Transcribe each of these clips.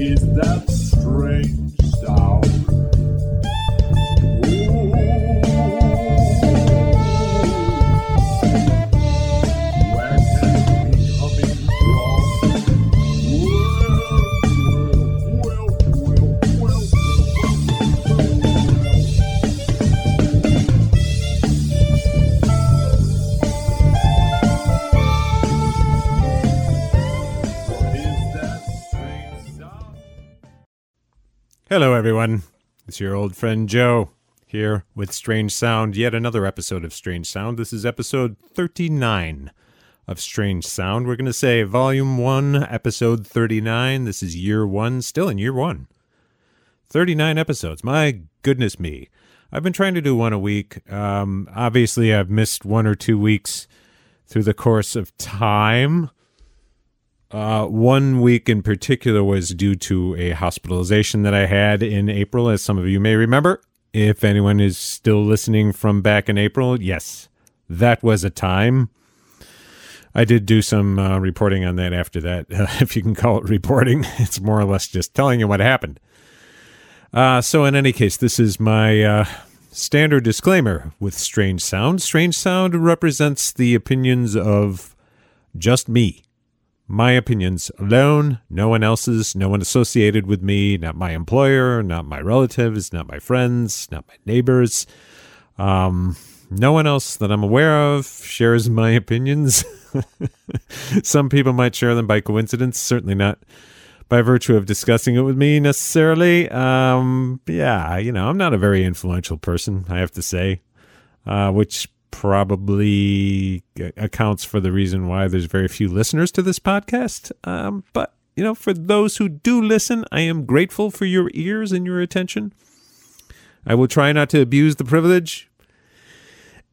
is that Hello, everyone. It's your old friend Joe here with Strange Sound, yet another episode of Strange Sound. This is episode 39 of Strange Sound. We're going to say volume 1, episode 39. This is year 1, still in year 1. 39 episodes. My goodness me. I've been trying to do one a week. Um, obviously, I've missed one or two weeks through the course of time. Uh, one week in particular was due to a hospitalization that I had in April, as some of you may remember. If anyone is still listening from back in April, yes, that was a time. I did do some uh, reporting on that after that, if you can call it reporting. It's more or less just telling you what happened. Uh, so, in any case, this is my uh, standard disclaimer with Strange Sound. Strange Sound represents the opinions of just me my opinions alone, no one else's, no one associated with me, not my employer, not my relatives, not my friends, not my neighbors. Um, no one else that I'm aware of shares my opinions. Some people might share them by coincidence, certainly not by virtue of discussing it with me necessarily. Um, yeah, you know, I'm not a very influential person, I have to say, uh, which probably accounts for the reason why there's very few listeners to this podcast. Um, but, you know, for those who do listen, I am grateful for your ears and your attention. I will try not to abuse the privilege.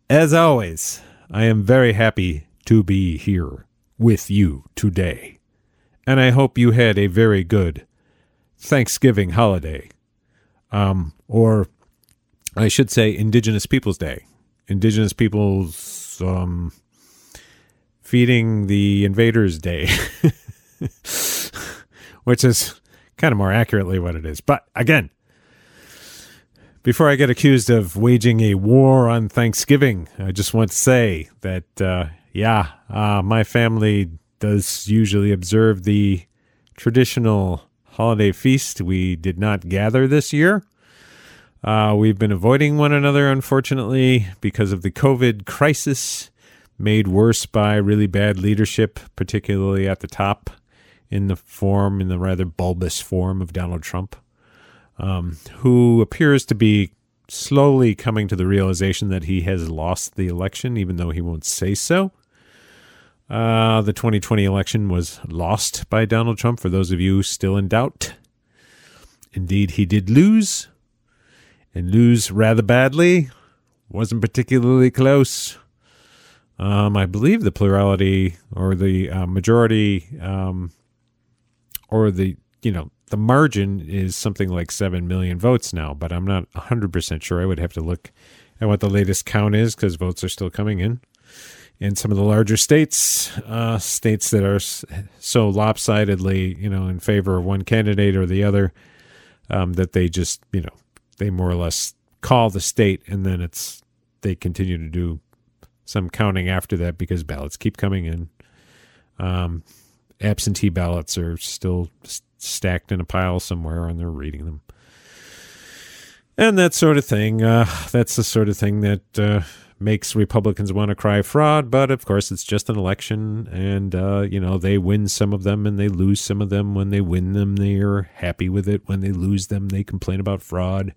As always, I am very happy to be here with you today. And I hope you had a very good Thanksgiving holiday. Um, or I should say Indigenous Peoples Day indigenous peoples um, feeding the invaders day which is kind of more accurately what it is. But again before i get accused of waging a war on thanksgiving i just want to say that uh, yeah uh, my family does usually observe the traditional holiday feast. We did not gather this year uh, we've been avoiding one another, unfortunately, because of the COVID crisis made worse by really bad leadership, particularly at the top in the form, in the rather bulbous form of Donald Trump, um, who appears to be slowly coming to the realization that he has lost the election, even though he won't say so. Uh, the 2020 election was lost by Donald Trump, for those of you still in doubt. Indeed, he did lose and lose rather badly. Wasn't particularly close. Um, I believe the plurality or the uh, majority um, or the you know the margin is something like seven million votes now, but I'm not hundred percent sure. I would have to look at what the latest count is because votes are still coming in. In some of the larger states, uh, states that are so lopsidedly, you know, in favor of one candidate or the other, um, that they just, you know, they more or less call the state and then it's they continue to do some counting after that because ballots keep coming in. Um, absentee ballots are still stacked in a pile somewhere and they're reading them. And that sort of thing. Uh, that's the sort of thing that uh, makes Republicans want to cry fraud. But of course, it's just an election, and uh, you know they win some of them and they lose some of them. When they win them, they are happy with it. When they lose them, they complain about fraud.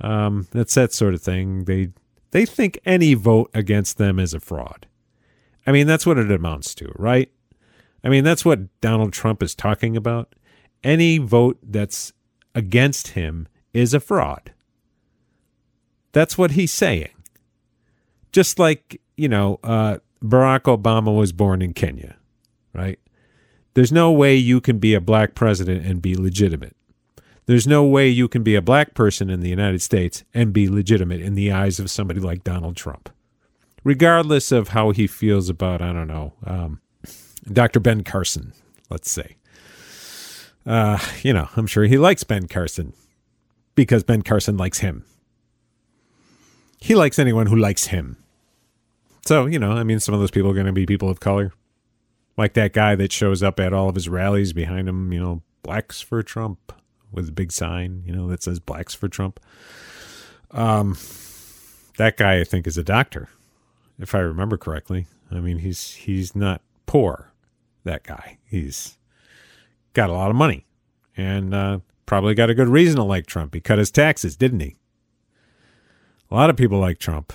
Um, that's that sort of thing. They they think any vote against them is a fraud. I mean, that's what it amounts to, right? I mean, that's what Donald Trump is talking about. Any vote that's against him is a fraud. That's what he's saying just like you know uh, Barack Obama was born in Kenya, right? There's no way you can be a black president and be legitimate. There's no way you can be a black person in the United States and be legitimate in the eyes of somebody like Donald Trump, regardless of how he feels about I don't know um, Dr. Ben Carson, let's say. Uh, you know, I'm sure he likes Ben Carson because Ben Carson likes him. He likes anyone who likes him. So, you know, I mean, some of those people are going to be people of color. Like that guy that shows up at all of his rallies behind him, you know, blacks for Trump with a big sign, you know, that says blacks for Trump. Um, that guy, I think, is a doctor, if I remember correctly. I mean, he's he's not poor. That guy, he's got a lot of money, and uh, probably got a good reason to like Trump. He cut his taxes, didn't he? A lot of people like Trump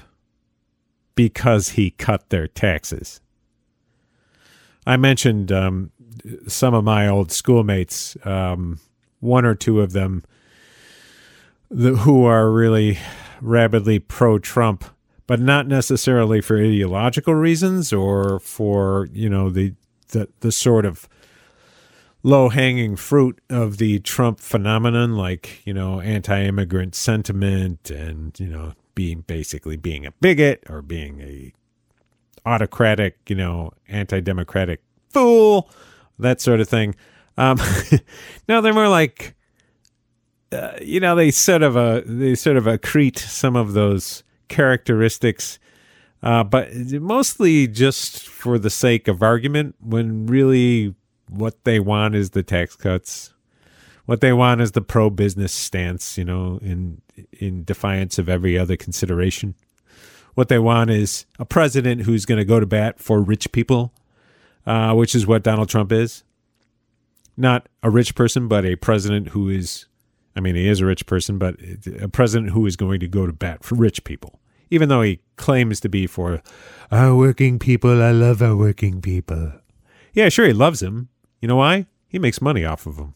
because he cut their taxes. I mentioned um, some of my old schoolmates, um, one or two of them the, who are really rabidly pro Trump, but not necessarily for ideological reasons or for, you know, the, the, the sort of low hanging fruit of the Trump phenomenon, like, you know, anti immigrant sentiment and, you know, being basically being a bigot or being a autocratic, you know, anti democratic fool, that sort of thing. Um, no, they're more like, uh, you know, they sort of uh, they sort of accrete some of those characteristics, uh, but mostly just for the sake of argument. When really, what they want is the tax cuts. What they want is the pro business stance. You know, in in defiance of every other consideration. What they want is a president who's going to go to bat for rich people, uh, which is what Donald Trump is. Not a rich person, but a president who is I mean, he is a rich person, but a president who is going to go to bat for rich people, even though he claims to be for our working people. I love our working people. Yeah, sure, he loves them. You know why? He makes money off of them.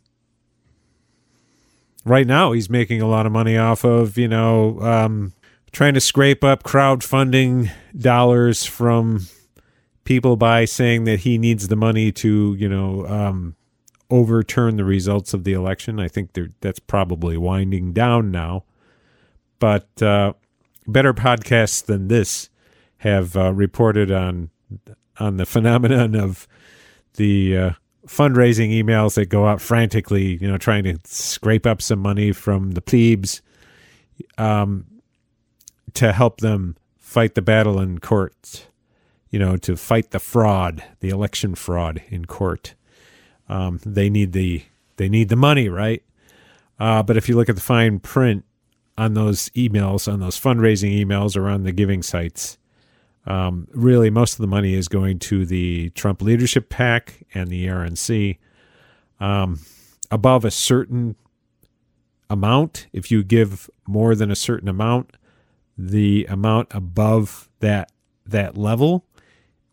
Right now, he's making a lot of money off of, you know, um, trying to scrape up crowdfunding dollars from people by saying that he needs the money to, you know, um, overturn the results of the election. I think that's probably winding down now. But uh, better podcasts than this have uh, reported on on the phenomenon of the uh, fundraising emails that go out frantically, you know, trying to scrape up some money from the plebes um, to help them fight the battle in court, you know, to fight the fraud, the election fraud in court. Um, they need the they need the money, right? Uh, but if you look at the fine print on those emails, on those fundraising emails, or on the giving sites, um, really most of the money is going to the Trump Leadership PAC and the RNC. Um, above a certain amount, if you give more than a certain amount, the amount above that that level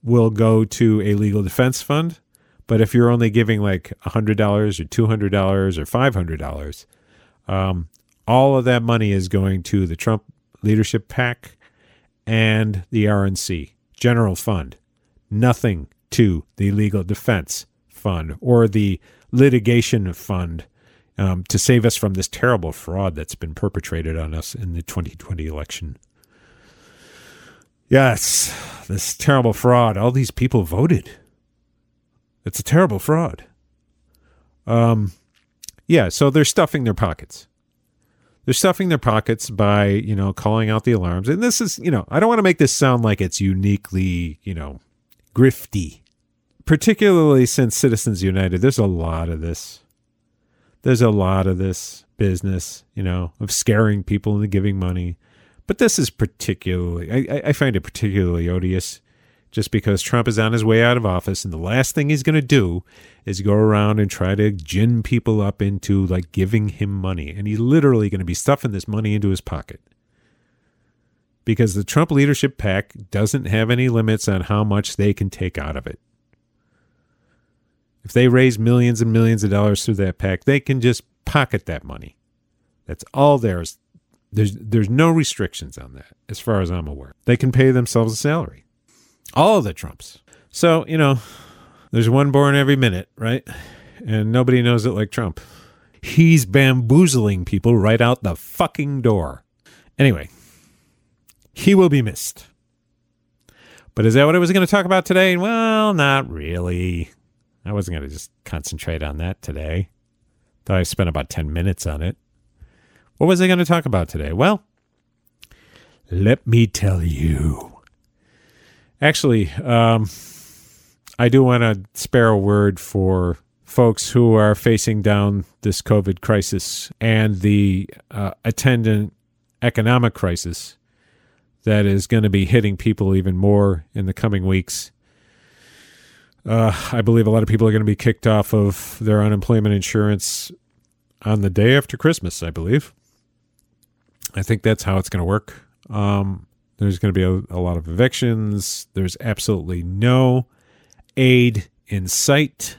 will go to a legal defense fund but if you're only giving like $100 or $200 or $500, um, all of that money is going to the Trump Leadership PAC and the RNC General Fund. Nothing to the Legal Defense Fund or the Litigation Fund um, to save us from this terrible fraud that's been perpetrated on us in the 2020 election. Yes, this terrible fraud. All these people voted. It's a terrible fraud. Um, yeah, so they're stuffing their pockets. They're stuffing their pockets by, you know, calling out the alarms. And this is, you know, I don't want to make this sound like it's uniquely, you know, grifty. Particularly since Citizens United, there's a lot of this. There's a lot of this business, you know, of scaring people into giving money. But this is particularly, I, I find it particularly odious just because Trump is on his way out of office and the last thing he's going to do is go around and try to gin people up into like giving him money and he's literally going to be stuffing this money into his pocket because the Trump leadership PAC doesn't have any limits on how much they can take out of it. If they raise millions and millions of dollars through that PAC, they can just pocket that money. That's all theirs. There's there's no restrictions on that as far as I'm aware. They can pay themselves a salary. All the Trumps. So, you know, there's one born every minute, right? And nobody knows it like Trump. He's bamboozling people right out the fucking door. Anyway, he will be missed. But is that what I was going to talk about today? Well, not really. I wasn't going to just concentrate on that today. Though I spent about 10 minutes on it. What was I going to talk about today? Well, let me tell you. Actually, um, I do want to spare a word for folks who are facing down this COVID crisis and the uh, attendant economic crisis that is going to be hitting people even more in the coming weeks. Uh, I believe a lot of people are going to be kicked off of their unemployment insurance on the day after Christmas, I believe. I think that's how it's going to work. Um, there's going to be a, a lot of evictions. There's absolutely no aid in sight.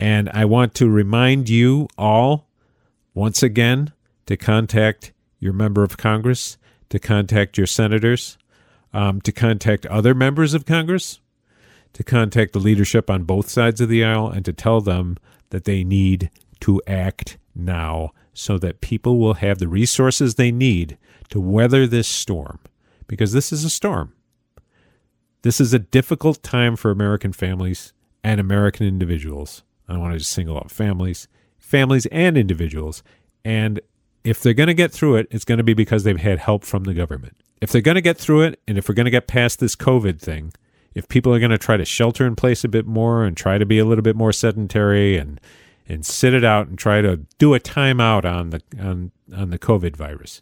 And I want to remind you all once again to contact your member of Congress, to contact your senators, um, to contact other members of Congress, to contact the leadership on both sides of the aisle, and to tell them that they need to act now so that people will have the resources they need to weather this storm. Because this is a storm. This is a difficult time for American families and American individuals. I want to just single out families, families and individuals. And if they're going to get through it, it's going to be because they've had help from the government. If they're going to get through it, and if we're going to get past this COVID thing, if people are going to try to shelter in place a bit more and try to be a little bit more sedentary and and sit it out and try to do a timeout on the on on the COVID virus.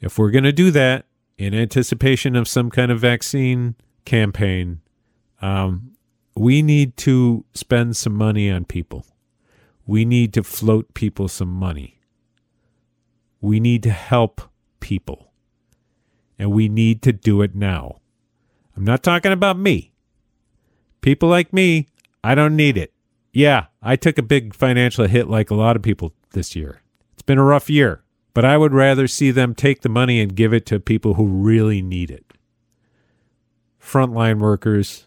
If we're going to do that in anticipation of some kind of vaccine campaign, um, we need to spend some money on people. We need to float people some money. We need to help people. And we need to do it now. I'm not talking about me. People like me, I don't need it. Yeah, I took a big financial hit like a lot of people this year. It's been a rough year, but I would rather see them take the money and give it to people who really need it. Frontline workers,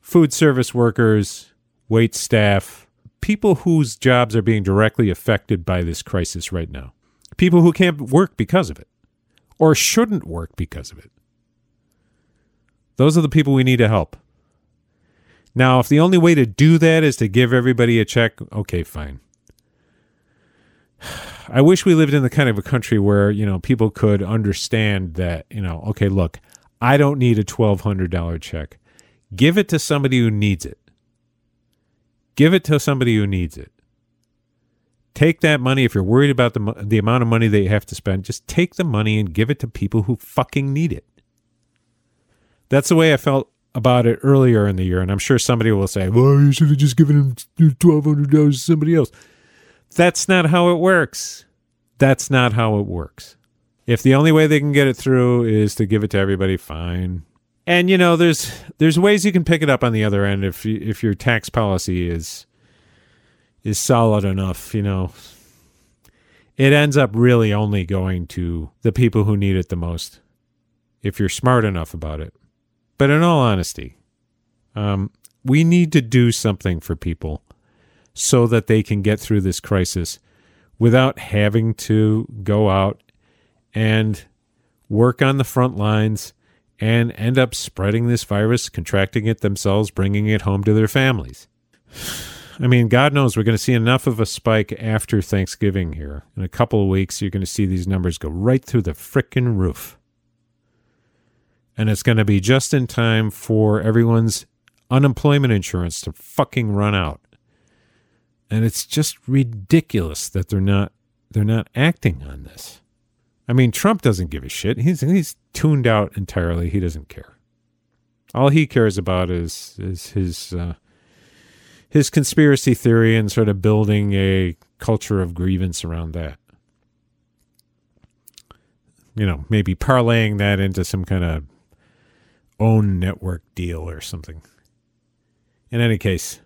food service workers, wait staff, people whose jobs are being directly affected by this crisis right now. People who can't work because of it or shouldn't work because of it. Those are the people we need to help. Now, if the only way to do that is to give everybody a check, okay, fine. I wish we lived in the kind of a country where, you know, people could understand that, you know, okay, look, I don't need a $1,200 check. Give it to somebody who needs it. Give it to somebody who needs it. Take that money if you're worried about the the amount of money that you have to spend. Just take the money and give it to people who fucking need it. That's the way I felt about it earlier in the year, and I'm sure somebody will say, "Well, you should have just given him twelve hundred dollars to somebody else." That's not how it works. That's not how it works. If the only way they can get it through is to give it to everybody, fine. And you know, there's there's ways you can pick it up on the other end if you, if your tax policy is is solid enough, you know, it ends up really only going to the people who need it the most if you're smart enough about it. But in all honesty, um, we need to do something for people so that they can get through this crisis without having to go out and work on the front lines and end up spreading this virus, contracting it themselves, bringing it home to their families. I mean, God knows we're going to see enough of a spike after Thanksgiving here. In a couple of weeks, you're going to see these numbers go right through the frickin' roof. And it's going to be just in time for everyone's unemployment insurance to fucking run out. And it's just ridiculous that they're not they're not acting on this. I mean, Trump doesn't give a shit. He's he's tuned out entirely. He doesn't care. All he cares about is is his uh, his conspiracy theory and sort of building a culture of grievance around that. You know, maybe parlaying that into some kind of own network deal or something. In any case,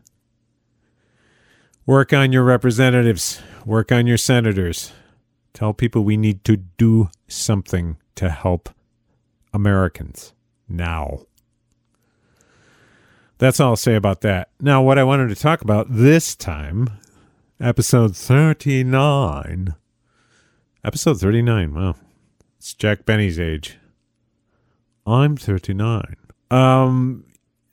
work on your representatives, work on your senators. Tell people we need to do something to help Americans now. That's all I'll say about that. Now, what I wanted to talk about this time, episode 39. Episode 39, wow. It's Jack Benny's age. I'm 39. Um,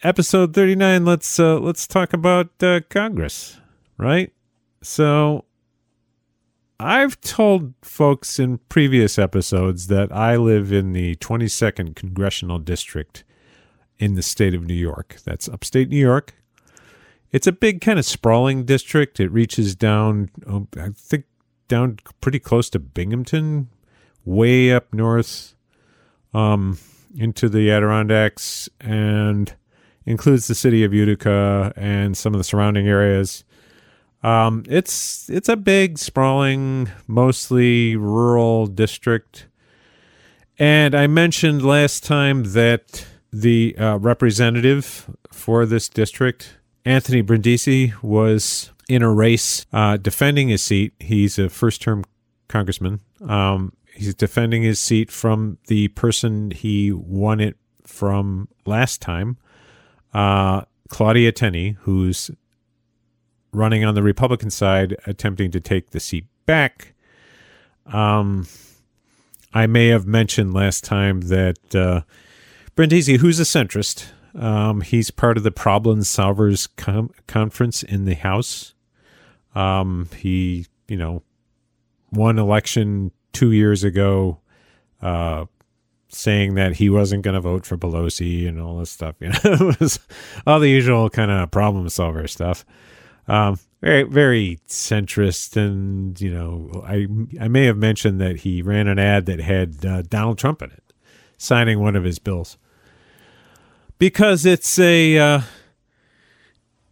episode 39, let's uh, let's talk about uh, Congress, right? So I've told folks in previous episodes that I live in the 22nd congressional district in the state of New York. That's upstate New York. It's a big kind of sprawling district. It reaches down, oh, I think, down pretty close to Binghamton, way up north um, into the Adirondacks, and includes the city of Utica and some of the surrounding areas. Um, it's it's a big, sprawling, mostly rural district, and I mentioned last time that the uh, representative for this district, Anthony Brindisi, was in a race uh, defending his seat. He's a first-term congressman. Um, he's defending his seat from the person he won it from last time, uh, Claudia Tenney, who's running on the Republican side, attempting to take the seat back. Um, I may have mentioned last time that uh, Brindisi, who's a centrist, um, he's part of the Problem Solvers com- Conference in the House. Um, he, you know, won election two years ago, uh, saying that he wasn't going to vote for Pelosi and all this stuff. You know, it was all the usual kind of problem solver stuff. Um, very, very centrist, and you know, I I may have mentioned that he ran an ad that had uh, Donald Trump in it, signing one of his bills, because it's a uh,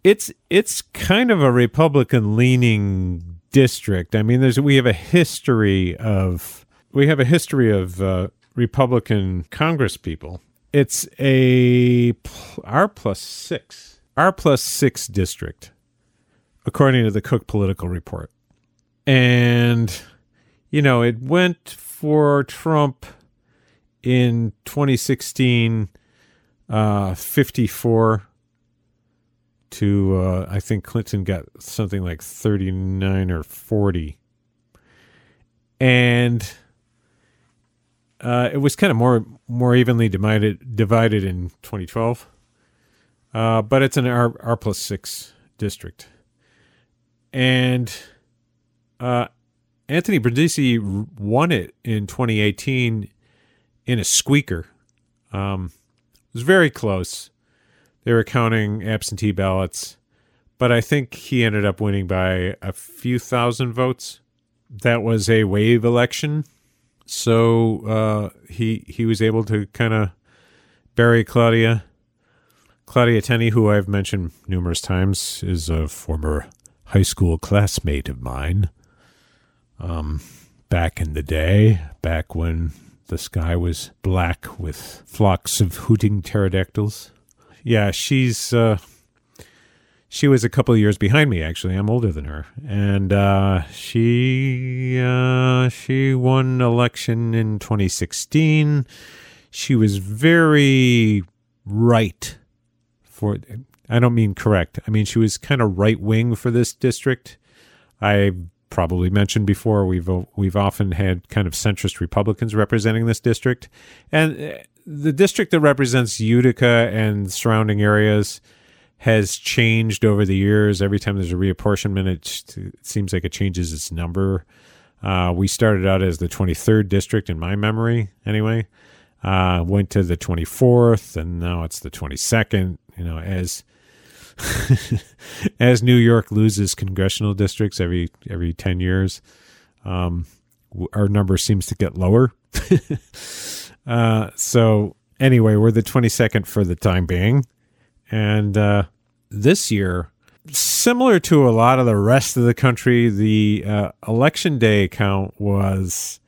it's it's kind of a Republican leaning district. I mean, there's we have a history of we have a history of uh, Republican Congress people. It's a R plus six R plus six district according to the Cook Political Report. And, you know, it went for Trump in 2016 uh, 54 to, uh, I think Clinton got something like 39 or 40. And uh, it was kind of more more evenly divided divided in 2012. Uh, but it's an R, R plus six district and uh, Anthony Brindisi won it in 2018 in a squeaker. Um, it was very close. They were counting absentee ballots, but I think he ended up winning by a few thousand votes. That was a wave election, so uh, he he was able to kind of bury Claudia. Claudia Tenney, who I've mentioned numerous times, is a former high school classmate of mine um, back in the day, back when the sky was black with flocks of hooting pterodactyls. Yeah, she's uh, she was a couple of years behind me. Actually, I'm older than her, and uh, she uh, she won election in 2016. She was very right for I don't mean correct. I mean she was kind of right wing for this district. I probably mentioned before we've we've often had kind of centrist Republicans representing this district, and uh, the district that represents Utica and surrounding areas has changed over the years. Every time there's a reapportionment, it, it seems like it changes its number. Uh, we started out as the 23rd district in my memory, anyway. Uh, went to the 24th, and now it's the 22nd. You know, as as New York loses congressional districts every every ten years, um, our number seems to get lower. uh, so anyway, we're the twenty second for the time being, and uh, this year, similar to a lot of the rest of the country, the uh, election day count was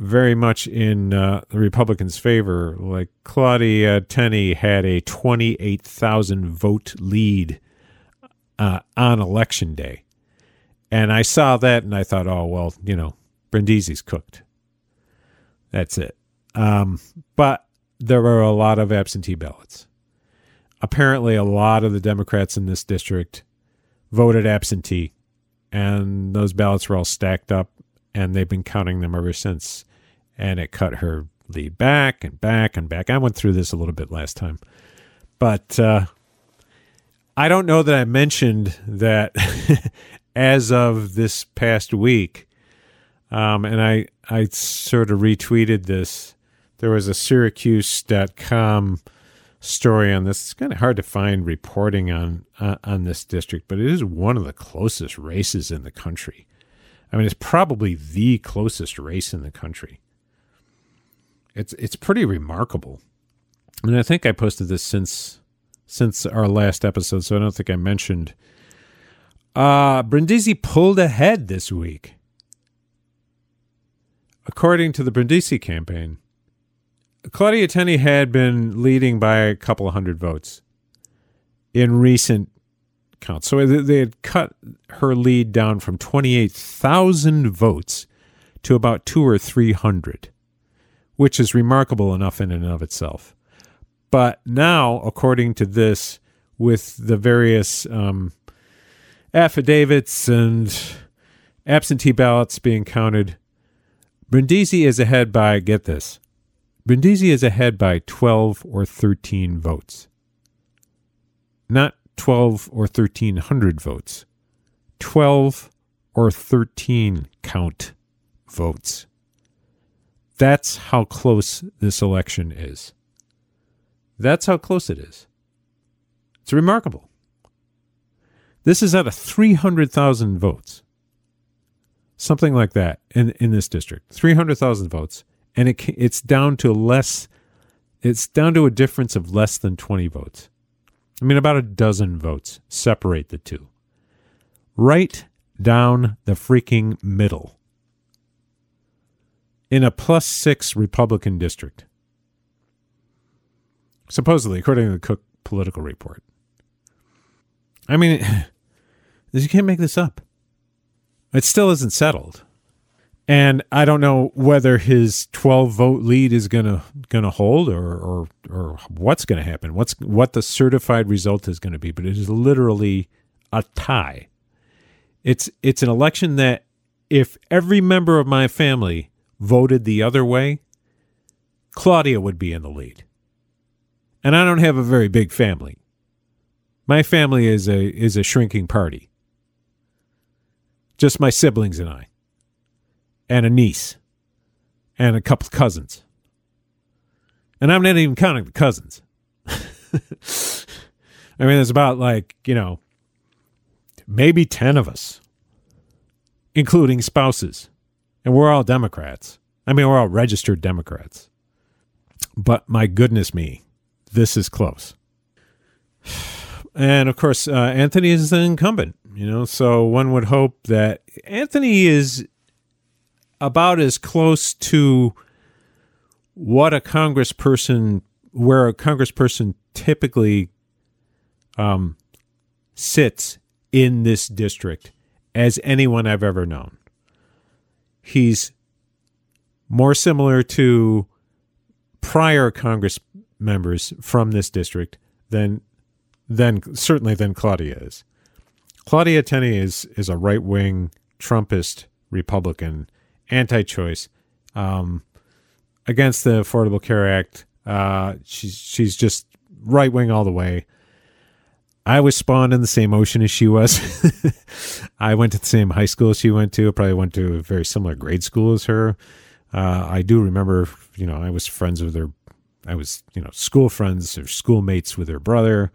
very much in uh, the Republicans' favor. Like Claudia Tenney had a 28,000 vote lead uh, on election day. And I saw that and I thought, oh, well, you know, Brindisi's cooked. That's it. Um, but there were a lot of absentee ballots. Apparently, a lot of the Democrats in this district voted absentee, and those ballots were all stacked up, and they've been counting them ever since and it cut her lead back and back and back. I went through this a little bit last time, but uh, I don't know that I mentioned that as of this past week, um, and I I sort of retweeted this. There was a Syracuse.com story on this. It's kind of hard to find reporting on uh, on this district, but it is one of the closest races in the country. I mean, it's probably the closest race in the country. It's it's pretty remarkable. And I think I posted this since since our last episode, so I don't think I mentioned Uh, Brindisi pulled ahead this week. According to the Brindisi campaign, Claudia Tenney had been leading by a couple of hundred votes in recent counts. So they had cut her lead down from 28,000 votes to about two or 300, which is remarkable enough in and of itself. But now, according to this, with the various um, affidavits and absentee ballots being counted, Brindisi is ahead by, get this, Brindisi is ahead by 12 or 13 votes. Not 12 or 1300 votes. 12 or 13 count votes. That's how close this election is. That's how close it is. It's remarkable. This is out of 300,000 votes. Something like that in, in this district. 300,000 votes. And it, it's down to less, it's down to a difference of less than 20 votes. I mean, about a dozen votes separate the two. Right down the freaking middle. In a plus six Republican district. Supposedly, according to the Cook political report. I mean, you can't make this up. It still isn't settled. And I don't know whether his 12 vote lead is gonna gonna hold or or, or what's gonna happen. What's what the certified result is gonna be, but it is literally a tie. It's it's an election that if every member of my family voted the other way, Claudia would be in the lead. And I don't have a very big family. My family is a is a shrinking party. Just my siblings and I and a niece and a couple of cousins. And I'm not even counting the cousins. I mean, there's about like, you know, maybe 10 of us, including spouses. And we're all Democrats. I mean, we're all registered Democrats. But my goodness me, this is close. And of course, uh, Anthony is the incumbent, you know, so one would hope that Anthony is about as close to what a congressperson, where a congressperson typically um, sits in this district as anyone I've ever known. He's more similar to prior Congress members from this district than than certainly than Claudia is. Claudia Tenney is is a right wing Trumpist Republican anti-choice um, against the Affordable Care Act. Uh, she's she's just right wing all the way. I was spawned in the same ocean as she was. I went to the same high school she went to. Probably went to a very similar grade school as her. Uh, I do remember, you know, I was friends with her. I was, you know, school friends or schoolmates with her brother.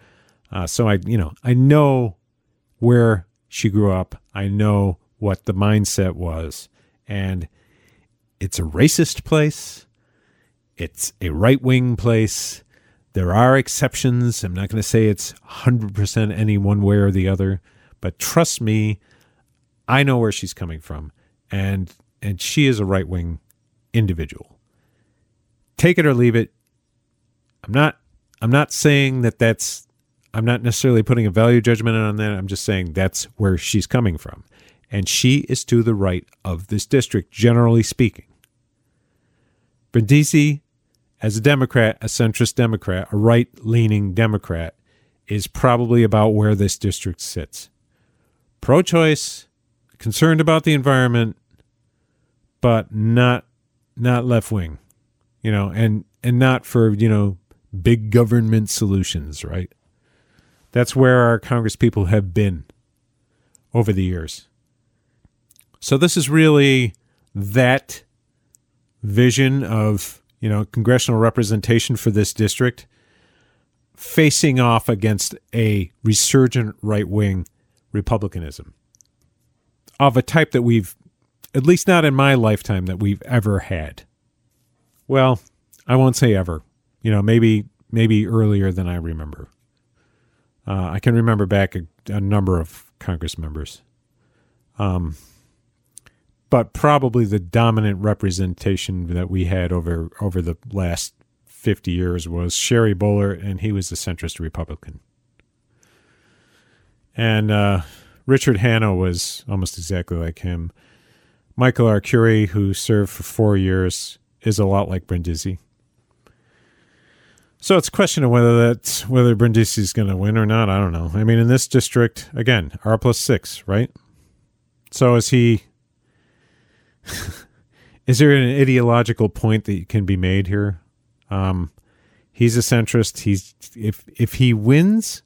Uh, so I, you know, I know where she grew up. I know what the mindset was and it's a racist place. It's a right wing place. There are exceptions. I'm not going to say it's 100% any one way or the other, but trust me, I know where she's coming from. And and she is a right wing individual. Take it or leave it. I'm not I'm not saying that that's I'm not necessarily putting a value judgment on that. I'm just saying that's where she's coming from and she is to the right of this district, generally speaking. Brindisi, as a Democrat, a centrist Democrat, a right leaning Democrat, is probably about where this district sits. Pro choice, concerned about the environment, but not not left wing, you know, and and not for, you know, big government solutions, right? That's where our Congress people have been over the years. So this is really that vision of, you know, congressional representation for this district facing off against a resurgent right-wing republicanism of a type that we've at least not in my lifetime that we've ever had. Well, I won't say ever. You know, maybe maybe earlier than I remember. Uh, I can remember back a, a number of Congress members. Um, but probably the dominant representation that we had over over the last 50 years was Sherry Boehlert, and he was a centrist Republican. And uh, Richard Hanna was almost exactly like him. Michael Arcuri, who served for four years, is a lot like Brindisi. So it's a question of whether that's whether Brindisi is going to win or not. I don't know. I mean, in this district, again, R plus six, right? So is he? Is there an ideological point that can be made here? Um, he's a centrist. He's if if he wins,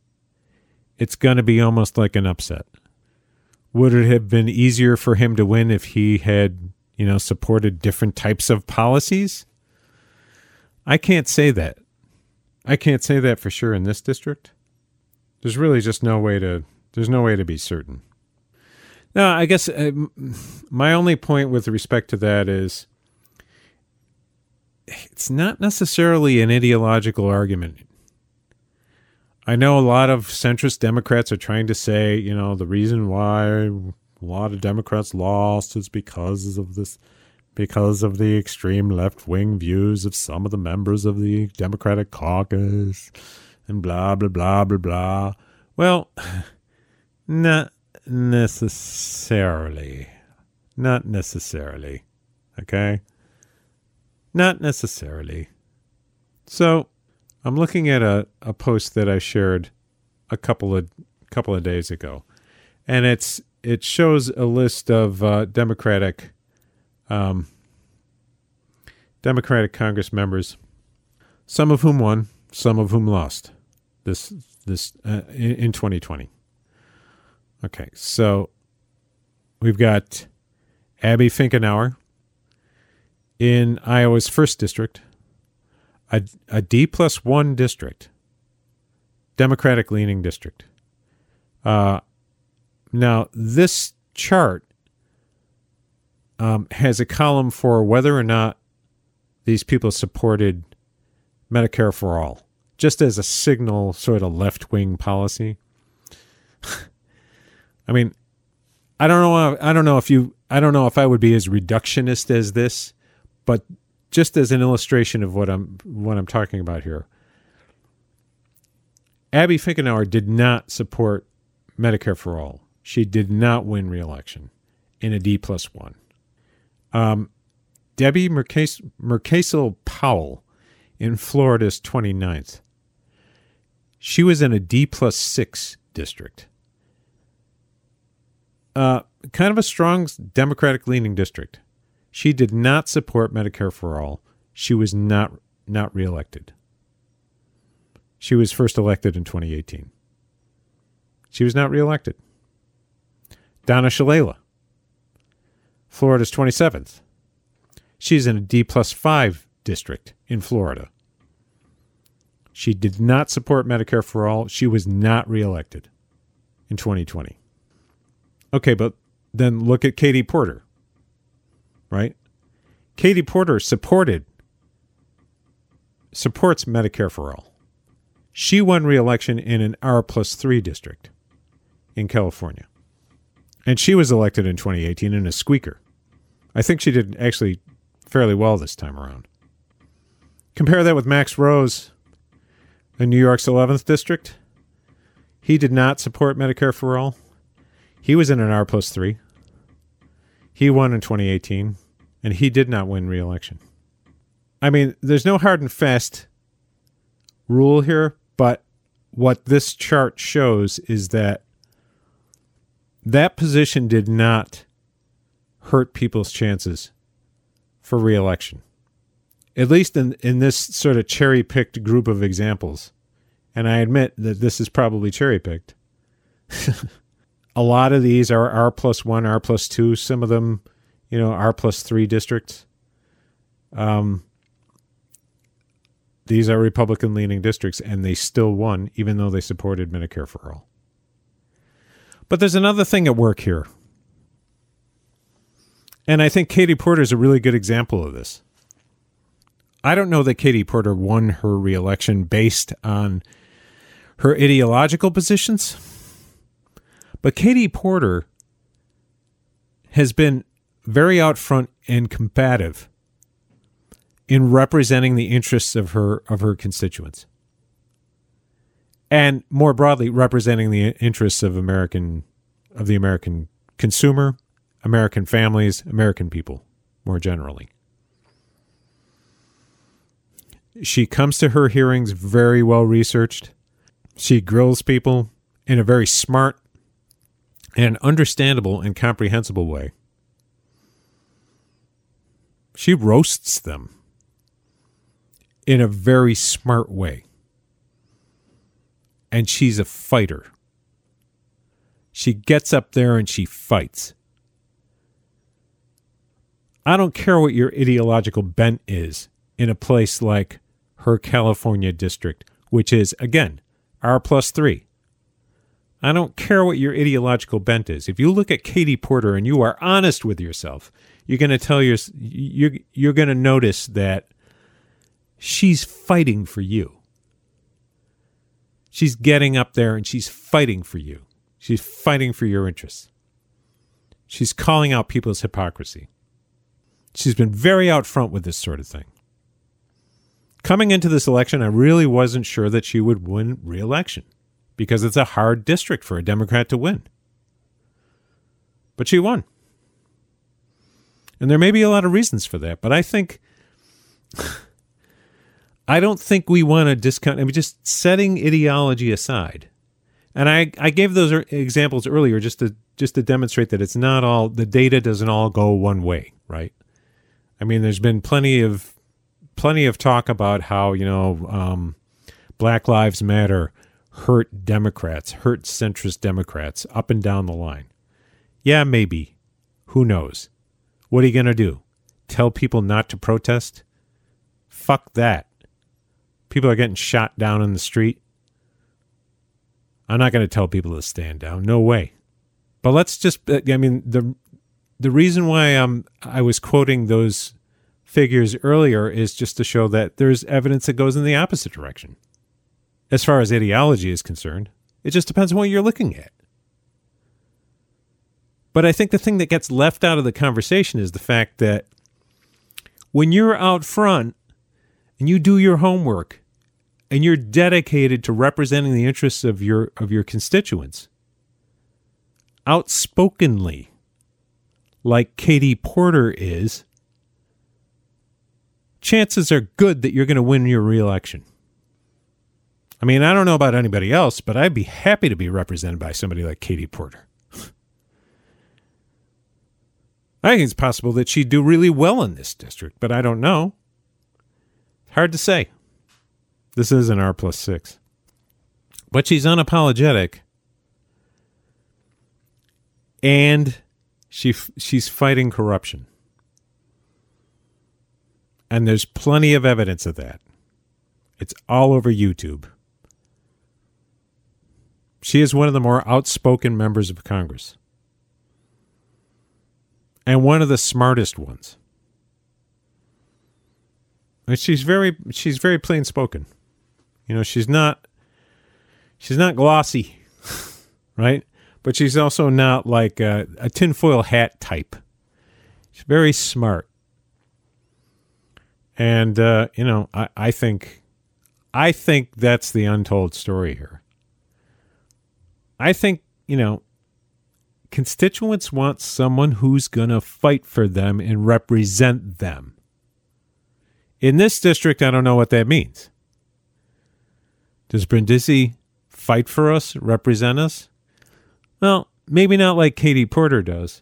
it's going to be almost like an upset. Would it have been easier for him to win if he had, you know, supported different types of policies? I can't say that. I can't say that for sure in this district. There's really just no way to there's no way to be certain. Now, I guess uh, my only point with respect to that is it's not necessarily an ideological argument. I know a lot of centrist Democrats are trying to say, you know, the reason why a lot of Democrats lost is because of this, because of the extreme left wing views of some of the members of the Democratic caucus, and blah, blah, blah, blah, blah. Well, not necessarily. Not necessarily. Okay? Not necessarily. So, I'm looking at a, a post that I shared a couple of couple of days ago, and it's it shows a list of uh, Democratic um, Democratic Congress members, some of whom won, some of whom lost this this uh, in, in 2020. Okay, so we've got Abby Finkenauer in Iowa's first district a, a D plus one district, Democratic leaning district. Uh, now, this chart um, has a column for whether or not these people supported Medicare for all, just as a signal sort of left wing policy. I mean, I don't know. I don't know if you. I don't know if I would be as reductionist as this, but just as an illustration of what I'm what I'm talking about here. Abby Finkenauer did not support Medicare for all. She did not win re-election in a D plus one. Um, Debbie Murkazil Powell in Florida's 29th. She was in a D plus six district. Uh, kind of a strong Democratic leaning district. She did not support Medicare for all. She was not not reelected. She was first elected in 2018. She was not reelected. Donna Shalala, Florida's 27th. She's in a D plus 5 district in Florida. She did not support Medicare for all. She was not reelected in 2020. Okay, but then look at Katie Porter right? Katie Porter supported supports Medicare for all. She won re-election in an R plus three district in California. And she was elected in 2018 in a squeaker. I think she did actually fairly well this time around. Compare that with Max Rose in New York's 11th district. He did not support Medicare for all. He was in an R plus three. He won in 2018, and he did not win re-election. I mean, there's no hard and fast rule here, but what this chart shows is that that position did not hurt people's chances for reelection. At least in, in this sort of cherry picked group of examples. And I admit that this is probably cherry picked. a lot of these are R plus one, R plus two. Some of them, you know, R plus three districts. Um, these are Republican leaning districts, and they still won, even though they supported Medicare for all. But there's another thing at work here. And I think Katie Porter is a really good example of this. I don't know that Katie Porter won her reelection based on her ideological positions But Katie Porter has been very out front and combative in representing the interests of her of her constituents. And more broadly representing the interests of American of the American consumer, American families, American people more generally. She comes to her hearings very well researched. She grills people in a very smart and understandable and comprehensible way. She roasts them in a very smart way. And she's a fighter. She gets up there and she fights. I don't care what your ideological bent is in a place like her California district, which is, again, R plus three. I don't care what your ideological bent is. If you look at Katie Porter and you are honest with yourself, you're going to tell your you're you're going to notice that she's fighting for you. She's getting up there and she's fighting for you. She's fighting for your interests. She's calling out people's hypocrisy. She's been very out front with this sort of thing. Coming into this election, I really wasn't sure that she would win re election because it's a hard district for a Democrat to win. But she won. And there may be a lot of reasons for that, but I think I don't think we want to discount I mean just setting ideology aside. And I, I gave those er, examples earlier just to just to demonstrate that it's not all the data doesn't all go one way, right? I mean, there's been plenty of plenty of talk about how you know um, Black Lives Matter hurt Democrats, hurt centrist Democrats up and down the line. Yeah, maybe. Who knows? What are you gonna do? Tell people not to protest? Fuck that. People are getting shot down in the street. I'm not going to tell people to stand down. No way. But let's just I mean the the reason why um I was quoting those figures earlier is just to show that there's evidence that goes in the opposite direction. As far as ideology is concerned, it just depends on what you're looking at. But I think the thing that gets left out of the conversation is the fact that when you're out front and you do your homework and you're dedicated to representing the interests of your of your constituents outspokenly like Katie Porter is chances are good that you're going to win your reelection. I mean, I don't know about anybody else, but I'd be happy to be represented by somebody like Katie Porter. I think it's possible that she'd do really well in this district, but I don't know. Hard to say. This is an R plus six. But she's unapologetic. And she she's fighting corruption. And there's plenty of evidence of that. It's all over YouTube. She is one of the more outspoken members of Congress. And one of the smartest ones. And she's very she's very plain spoken. You know, she's not she's not glossy, right? But she's also not like a, a tinfoil hat type. She's very smart. And uh, you know, I, I think I think that's the untold story here. I think, you know, constituents want someone who's going to fight for them and represent them. In this district, I don't know what that means. Does Brindisi fight for us, represent us? Well, maybe not like Katie Porter does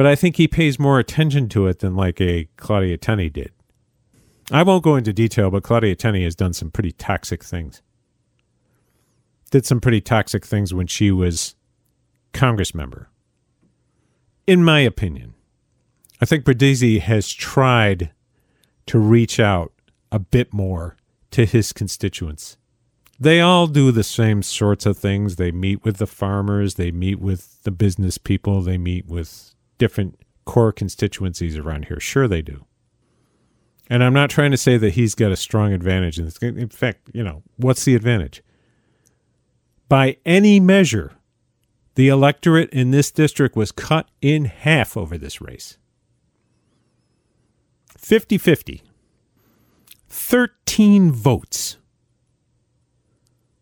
but I think he pays more attention to it than like a Claudia Tenney did. I won't go into detail, but Claudia Tenney has done some pretty toxic things. Did some pretty toxic things when she was Congress member. In my opinion, I think Brindisi has tried to reach out a bit more to his constituents. They all do the same sorts of things. They meet with the farmers, they meet with the business people, they meet with different core constituencies around here. Sure, they do. And I'm not trying to say that he's got a strong advantage in this. In fact, you know, what's the advantage? By any measure, The electorate in this district was cut in half over this race 50 50. 13 votes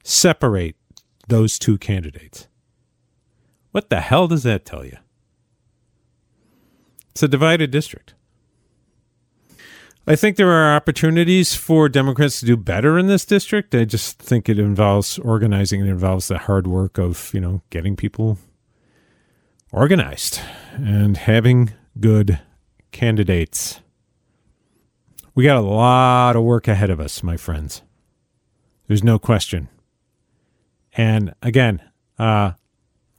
separate those two candidates. What the hell does that tell you? It's a divided district. I think there are opportunities for Democrats to do better in this district. I just think it involves organizing. It involves the hard work of, you know, getting people organized and having good candidates. We got a lot of work ahead of us, my friends. There's no question. And again, uh,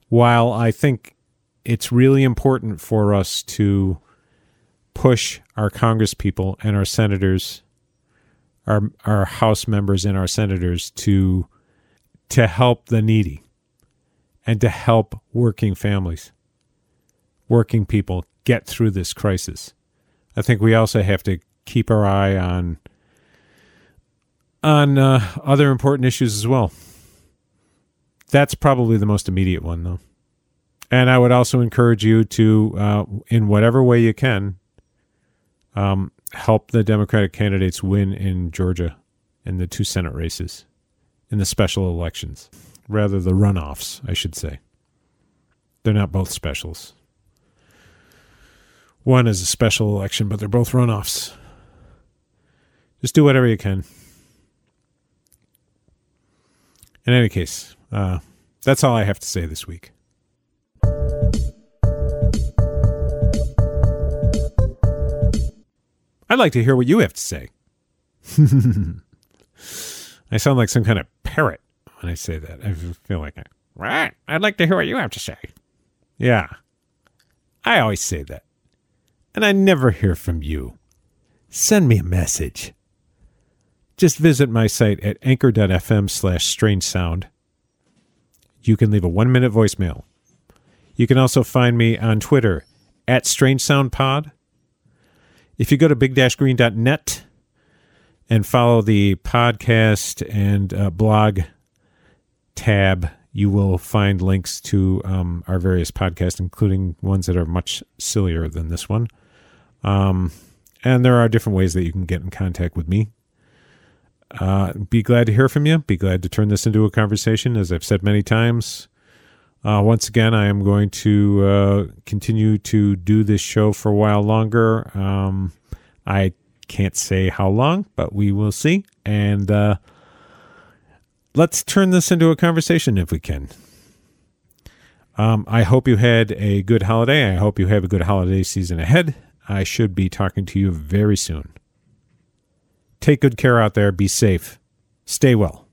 while I think it's really important for us to push our congresspeople and our senators, our our House members and our senators to to help the needy and to help working families, working people get through this crisis. I think we also have to keep our eye on on uh, other important issues as well. That's probably the most immediate one, though. And I would also encourage you to, uh, in whatever way you can, um, help the Democratic candidates win in Georgia in the two Senate races, in the special elections, rather the runoffs, I should say. They're not both specials. One is a special election, but they're both runoffs. Just do whatever you can. In any case, uh, that's all I have to say this week. I'd like to hear what you have to say. I sound like some kind of parrot when I say that. I feel like, right? I'd like to hear what you have to say. Yeah. I always say that. And I never hear from you. Send me a message. Just visit my site at anchor.fm slash strange sound. You can leave a one minute voicemail. You can also find me on Twitter at Strange Sound Pod if you go to big-green.net and follow the podcast and uh, blog tab, you will find links to um, our various podcasts, including ones that are much sillier than this one. Um, and there are different ways that you can get in contact with me. Uh, be glad to hear from you. Be glad to turn this into a conversation. As I've said many times, uh, once again, I am going to uh, continue to do this show for a while longer. Um, I can't say how long, but we will see. And uh, let's turn this into a conversation if we can. Um, I hope you had a good holiday. I hope you have a good holiday season ahead. I should be talking to you very soon. Take good care out there. Be safe. Stay well.